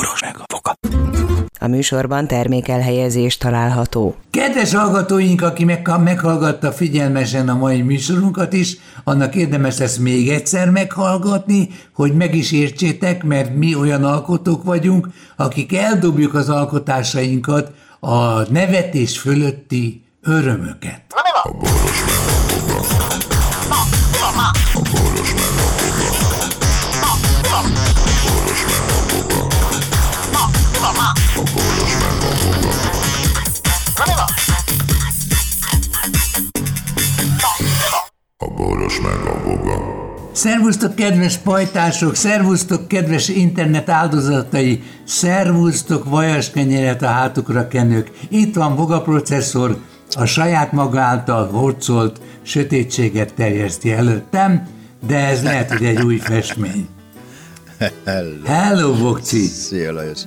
boros meg a foka. A műsorban termékelhelyezés található. Kedves hallgatóink, aki meg, meghallgatta figyelmesen a mai műsorunkat is, annak érdemes lesz még egyszer meghallgatni, hogy meg is értsétek, mert mi olyan alkotók vagyunk, akik eldobjuk az alkotásainkat a nevetés fölötti örömöket. Na mi van? Szervusztok, kedves pajtások, szervusztok, kedves internet áldozatai, szervusztok, vajas kenyeret a hátukra kenők. Itt van Voga processzor, a saját maga által horcolt sötétséget terjeszti előttem, de ez lehet, hogy egy új festmény. Hello. Hello, Vokci. Szia, Lajos.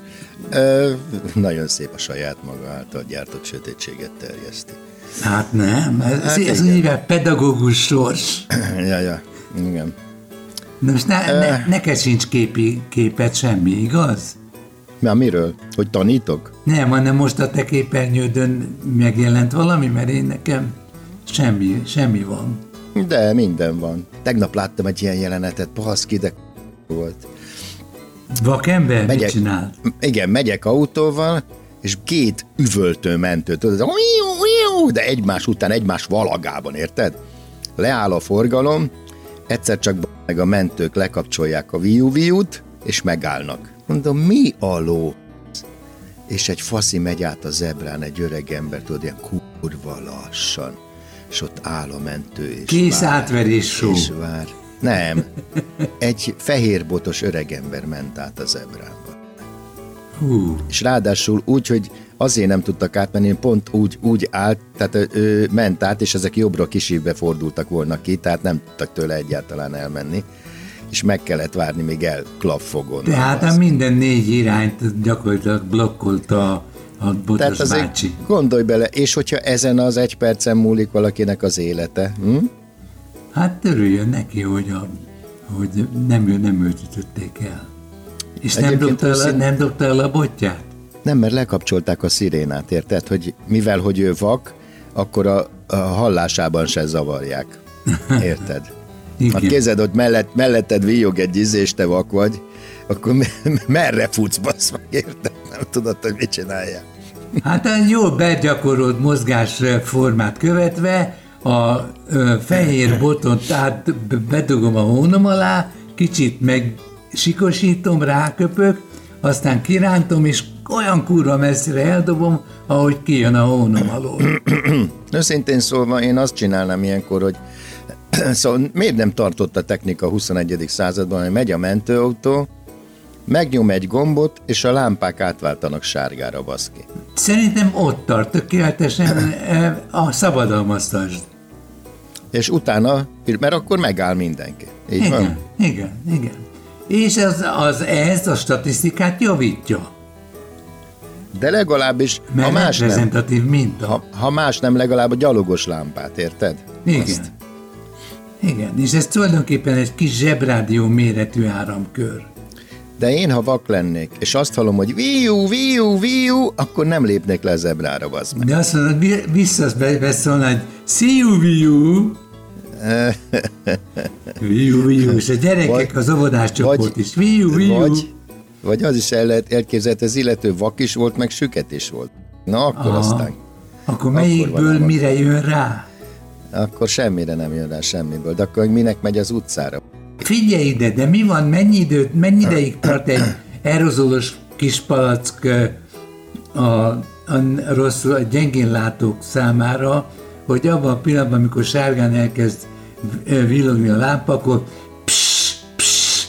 Ö, nagyon szép a saját maga által gyártott sötétséget terjeszti. Hát nem, ez, hát ez úgy pedagógus sors. ja, ja, igen. Na most ne, ne, neked sincs képi, képet semmi, igaz? Már miről? Hogy tanítok? Nem, hanem most a te képernyődön megjelent valami, mert én nekem semmi, semmi van. De minden van. Tegnap láttam egy ilyen jelenetet, pahaszki, de volt. Vakember, megyek, mit csinált? Igen, megyek autóval, és két üvöltő mentő, tudod, de egymás után, egymás valagában, érted? Leáll a forgalom, egyszer csak meg a mentők lekapcsolják a viu-viut, és megállnak. Mondom, mi a ló? És egy faszi megy át a zebrán, egy öreg ember, tudod, ilyen kurva lassan, és ott áll a mentő, és Kész vár, átverés És vár. Nem, egy fehérbotos öregember ment át a zebrán. Hú. És ráadásul úgy, hogy azért nem tudtak átmenni, pont úgy, úgy állt, tehát ő ment át, és ezek jobbra kisívbe fordultak volna ki, tehát nem tudtak tőle egyáltalán elmenni és meg kellett várni, még elklapfogon. Tehát a minden négy irányt gyakorlatilag blokkolta a Botos Tehát bácsi. Gondolj bele, és hogyha ezen az egy percen múlik valakinek az élete, hm? Hát törüljön neki, hogy, a, hogy nem, nem őt ütötték el. És nem dobta, el, szín... nem dobta el a botját? Nem, mert lekapcsolták a szirénát, érted? Hogy mivel, hogy ő vak, akkor a, a hallásában se zavarják. Érted? Igen. Ha kézed ott mellett, melletted víjog egy íz, és te vak vagy, akkor merre futsz, basz meg, érted? Nem tudod, hogy mit csinálják. Hát egy jól begyakorolt mozgásformát követve, a fehér botot át bedugom a hónom alá, kicsit meg sikosítom, ráköpök, aztán kirántom, és olyan kurva messzire eldobom, ahogy kijön a hónom alól. Őszintén szólva én azt csinálnám ilyenkor, hogy szóval miért nem tartott a technika a 21. században, hogy megy a mentőautó, megnyom egy gombot, és a lámpák átváltanak sárgára, baszki. Szerintem ott tart tökéletesen e, a szabadalmaztasd. És utána, mert akkor megáll mindenki. Így igen, van? igen, igen és az, az ez a statisztikát javítja. De legalábbis, Mert ha más nem, minta. Ha, ha más nem, legalább a gyalogos lámpát, érted? Igen. Azt. Igen, és ez tulajdonképpen egy kis zsebrádió méretű áramkör. De én, ha vak lennék, és azt hallom, hogy viu, viu, viu, akkor nem lépnék le a zebrára, az meg. De azt mondod, visszaszólna, hogy sziu, viu, Viu, viu, és a gyerekek vagy, az óvodás csoport is. Viu, viu. Vagy, vagy az is el lehet elképzelni, az illető vak is volt, meg süket is volt. Na, akkor Aha. aztán... Akkor melyikből akkor mire jön rá? Akkor semmire nem jön rá semmiből, de akkor minek megy az utcára? Figyelj ide, de mi van, mennyi időt, mennyi ideig tart egy aerozolos kis palack a, a rossz, a gyengén látók számára, hogy abban a pillanatban, amikor sárgán elkezd villogni a lámpa, akkor pss, pss,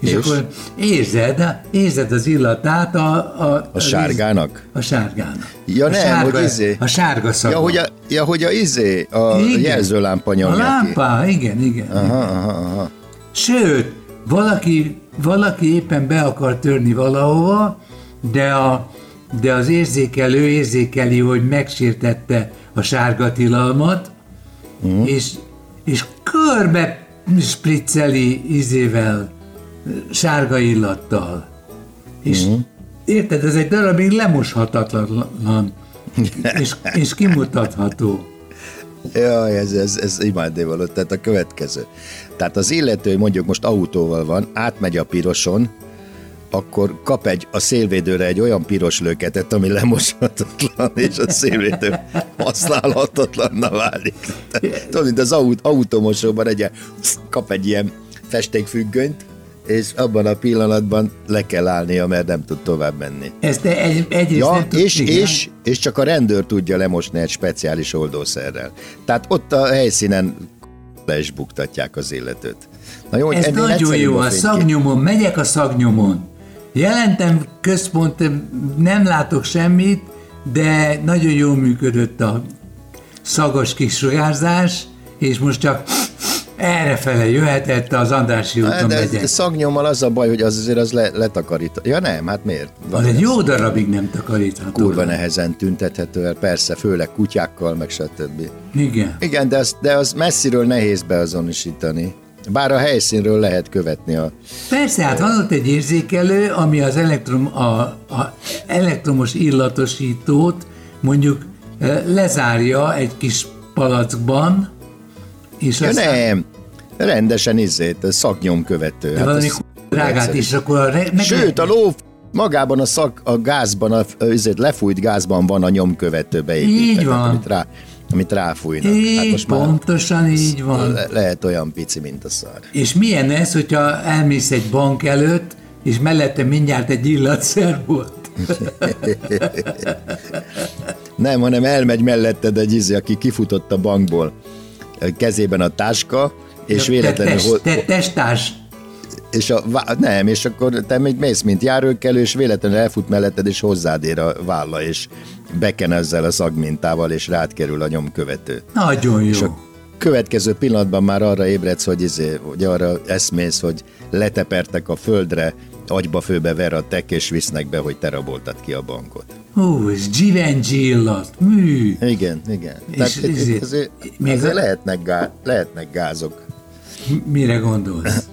és, és akkor érzed, érzed az illatát a... A, a sárgának? A sárgának. Ja a nem, sárga, hogy izé. A sárga szaga. Ja, hogy a, ja, hogy a izé, a igen. jelzőlámpa nyomja A lámpa, ki. igen, igen. Aha, aha, aha. Sőt, valaki, valaki éppen be akar törni valahova, de, a, de az érzékelő érzékeli, hogy megsértette a sárga tilalmat, uh-huh. és, és körbe spricceli izével, sárga illattal. És uh-huh. érted, ez egy darabig lemoshatatlan, és, és kimutatható. Jaj, ez, ez, ez imádnévaló. Tehát a következő. Tehát az illető mondjuk most autóval van, átmegy a piroson, akkor kap egy a szélvédőre egy olyan piros löketet, ami lemoshatatlan, és a szélvédő használhatatlanna válik. Tudod, mint az aut, automosóban egy, kap egy ilyen festékfüggönyt, és abban a pillanatban le kell állnia, mert nem tud tovább menni. Ezt egy, egyrészt ja, nem tud, és, és, és csak a rendőr tudja lemosni egy speciális oldószerrel. Tehát ott a helyszínen le is buktatják az illetőt. Na jó, Ez nagyon jó, a, a szagnyomon, megyek a szagnyomon. Jelentem központ, nem látok semmit, de nagyon jól működött a szagos kisugárzás, és most csak errefele jöhetett az Andrási úton De megyek. szagnyommal az a baj, hogy az azért az le, letakarít. Ja nem, hát miért? Van az egy jó darabig nem takarítható. Kurva nehezen tüntethető el, persze, főleg kutyákkal, meg stb. Igen. Igen, de az, de az messziről nehéz beazonosítani. Bár a helyszínről lehet követni a... Persze, hát van ott egy érzékelő, ami az elektrom, a, a elektromos illatosítót mondjuk lezárja egy kis palackban, és ja, aztán... nem, rendesen izét, szaknyomkövető. De hát valami drágát is, akkor a re... Sőt, a ló magában a szak, a gázban, a, azért lefújt gázban van a nyomkövető beépítve. Így van. Amit rá, amit ráfújnak. Így, hát most pontosan már így van. Le, lehet olyan pici, mint a szar. És milyen ez, hogyha elmész egy bank előtt, és mellette mindjárt egy illatszer volt? Nem, hanem elmegy melletted egy izé, aki kifutott a bankból. Kezében a táska, és te, véletlenül... Te, te, te testás és a, nem, és akkor te még mész, mint járőkelő, és véletlenül elfut melletted, és hozzád ér a válla, és beken ezzel a szagmintával, és rád kerül a nyomkövető. Nagyon jó. És a következő pillanatban már arra ébredsz, hogy, izé, hogy arra eszmész, hogy letepertek a földre, agyba főbe ver a tek, és visznek be, hogy te raboltad ki a bankot. Hú, ez Givenchy illat, mű. Igen, igen. És Tehát ezért, ezért, ezért lehetnek, gá, lehetnek gázok. Mire gondolsz?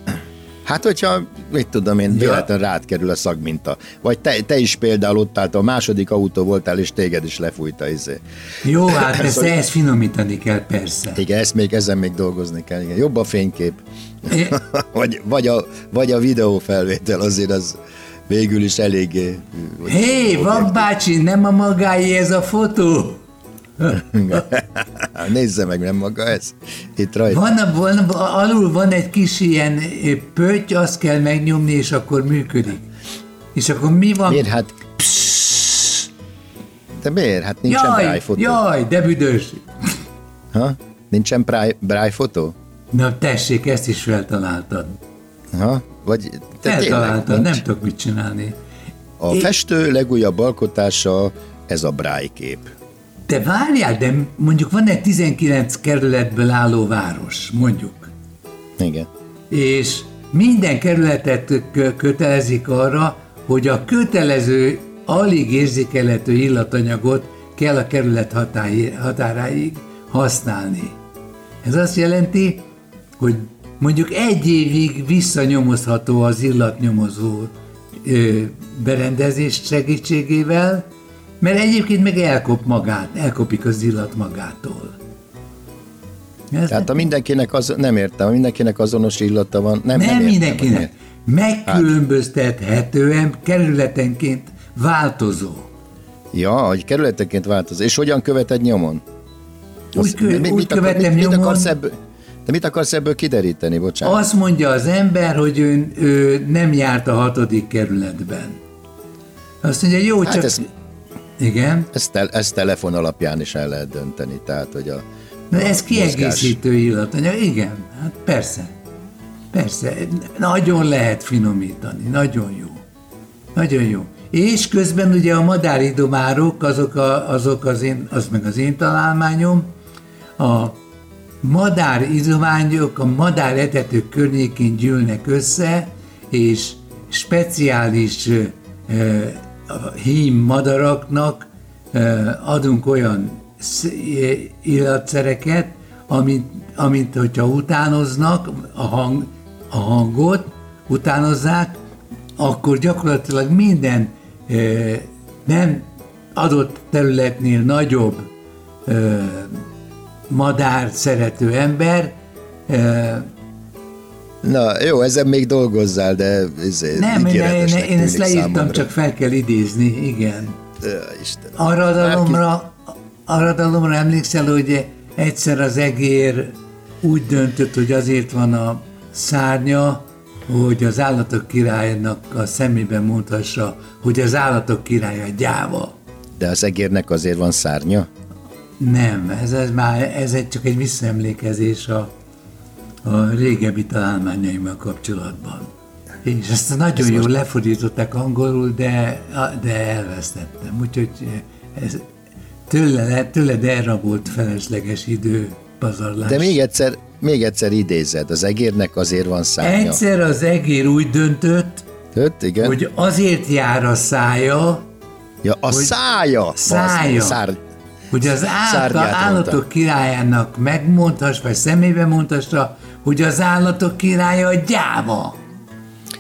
Hát, hogyha, mit tudom én, véletlenül rád kerül a szagminta. Vagy te, te is például ott állt, a második autó voltál, és téged is lefújta izé. Jó, hát ezt, szóval... ezt finomítani kell, persze. Igen, ezt még, ezen még dolgozni kell. Igen. Jobb a fénykép. É. vagy, vagy, a, vagy a videófelvétel, azért az végül is eléggé... Hé, hey, van bácsi, nem a magáé ez a fotó? Nézze meg, nem maga ez? Itt rajta. Van, van, alul van egy kis ilyen pötty, azt kell megnyomni, és akkor működik. És akkor mi van? Miért? Hát... De miért? Hát nincsen jaj, braille fotó. Jaj, de büdös. Ha? Nincsen braille fotó? Na tessék, ezt is feltaláltad. Ha? Vagy te Feltaláltad, nem tudok mit csinálni. A Én... festő legújabb alkotása ez a braille kép. De várjál, de mondjuk van egy 19 kerületből álló város, mondjuk. Igen. És minden kerületet kötelezik arra, hogy a kötelező, alig érzékelhető illatanyagot kell a kerület határáig használni. Ez azt jelenti, hogy mondjuk egy évig visszanyomozható az illatnyomozó berendezés segítségével, mert egyébként meg elkop magát, elkopik az illat magától. Ez Tehát a mindenkinek az, nem értem, a mindenkinek azonos illata van. Nem, nem, nem mindenkinek. Értem, Megkülönböztethetően kerületenként változó. Ja, hogy kerületenként változó. És hogyan követed nyomon? Úgy, kö, mit, úgy mit követem mit, nyomon. Mit ebből, de mit akarsz ebből kideríteni, bocsánat? Azt mondja az ember, hogy ő, ő nem járt a hatodik kerületben. Azt mondja, jó, hát csak... Ez, igen. Ezt, te, ezt telefon alapján is el lehet dönteni, tehát hogy a Na ez kiegészítő illatanyag, igen, hát persze. Persze, nagyon lehet finomítani, nagyon jó. Nagyon jó. És közben ugye a madáridomárok, azok, a, azok az, én, az meg az én találmányom, a madáridományok a madár etetők környékén gyűlnek össze, és speciális hím madaraknak adunk olyan illatszereket, amit, amit hogyha utánoznak a, hang, a hangot, utánozzák, akkor gyakorlatilag minden nem adott területnél nagyobb madár szerető ember Na, jó, ezen még dolgozzál, de ez Nem, én, én, én ezt leírtam, számomra. csak fel kell idézni, igen. Isten. Aradalomra, aradalomra emlékszel, hogy egyszer az egér úgy döntött, hogy azért van a szárnya, hogy az állatok királynak a szemébe mondhassa, hogy az állatok királya gyáva. De az egérnek azért van szárnya? Nem, ez, ez már ez egy, csak egy visszaemlékezés a, a régebbi találmányaimmal kapcsolatban. És ezt nagyon ez jól most... lefordították angolul, de, de elvesztettem. Úgyhogy ez tőle, tőled elrabolt felesleges idő pazarlás. De még egyszer, még egyszer idézed, az egérnek azért van szárnya. Egyszer az egér úgy döntött, Tött, igen. hogy azért jár a szája, Ja, a hogy szája! Szája. Szár, hogy az állat, állatok királyának megmondhass, vagy szemébe mondhassa, hogy az állatok királya a gyáva.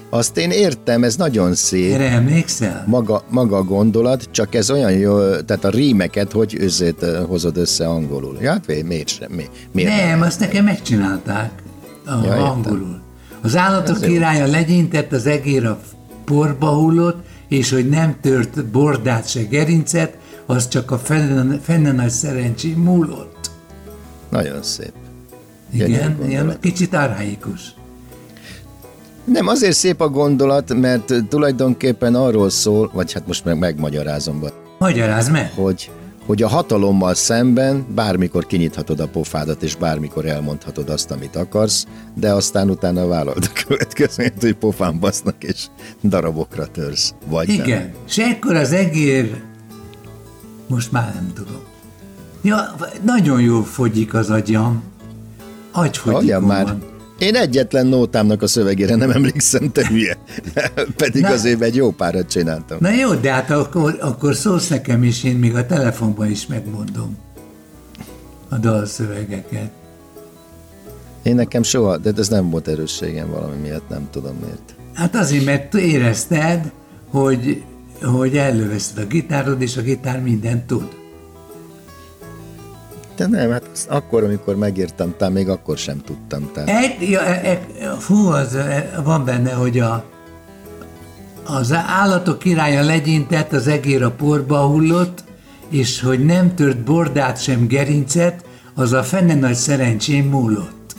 Azt én értem, ez nagyon szép. Erre emlékszel? Maga, maga a gondolat, csak ez olyan jó, tehát a rímeket hogy özét hozod össze angolul. Ja, hát miért sem? Mi, miért nem, nem, azt nekem megcsinálták a, ja, angolul. Az állatok ez királya jó. legyintett, az egér a porba hullott, és hogy nem tört bordát se gerincet, az csak a fenne, fenne nagy szerencsé múlott. Nagyon szép. Igen, ilyen kicsit arhaikus. Nem, azért szép a gondolat, mert tulajdonképpen arról szól, vagy hát most meg megmagyarázom. Magyaráz meg! Hogy, hogy a hatalommal szemben bármikor kinyithatod a pofádat, és bármikor elmondhatod azt, amit akarsz, de aztán utána vállalod a következményt, hogy pofán basznak, és darabokra törsz. Vagy Igen, nem. és ekkor az egér, most már nem tudom. Ja, nagyon jól fogyik az agyam. Agyfogyik már. Van. Én egyetlen nótámnak a szövegére nem emlékszem, te hülye. Pedig Na, azért egy jó párat csináltam. Na jó, de hát akkor, akkor szólsz nekem is, én még a telefonban is megmondom a dalszövegeket. Én nekem soha, de ez nem volt erősségem valami miatt, nem tudom miért. Hát azért, mert érezted, hogy, hogy ellöveszed a gitárod, és a gitár mindent tud. De nem, hát akkor, amikor megírtam, talán még akkor sem tudtam. Tehát. Egy, ja, e, e, fú, az, e, van benne, hogy a, az állatok királya legyintett, az egér a porba hullott, és hogy nem tört bordát sem gerincet, az a fenne nagy szerencsém múlott.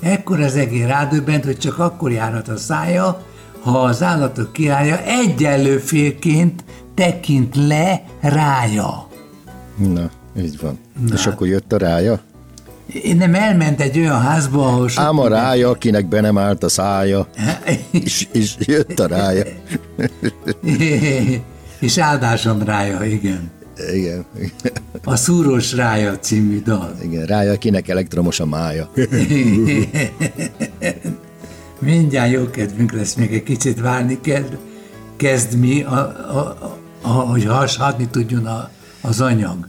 Ekkor az egér rádöbbent, hogy csak akkor járhat a szája, ha az állatok királya egyenlő félként tekint le rája. Na. Így van. Na. És akkor jött a rája? Én nem elment egy olyan házba, ahol... Ám a rája, akinek be nem állt a szája, és, és jött a rája. és áldásom rája, igen. Igen. A Szúrós Rája című dal. Igen, rája, akinek elektromos a mája. Mindjárt jó kedvünk lesz, még egy kicsit várni kell, kezd mi, a, a, a, hogy hasadni tudjon a, az anyag.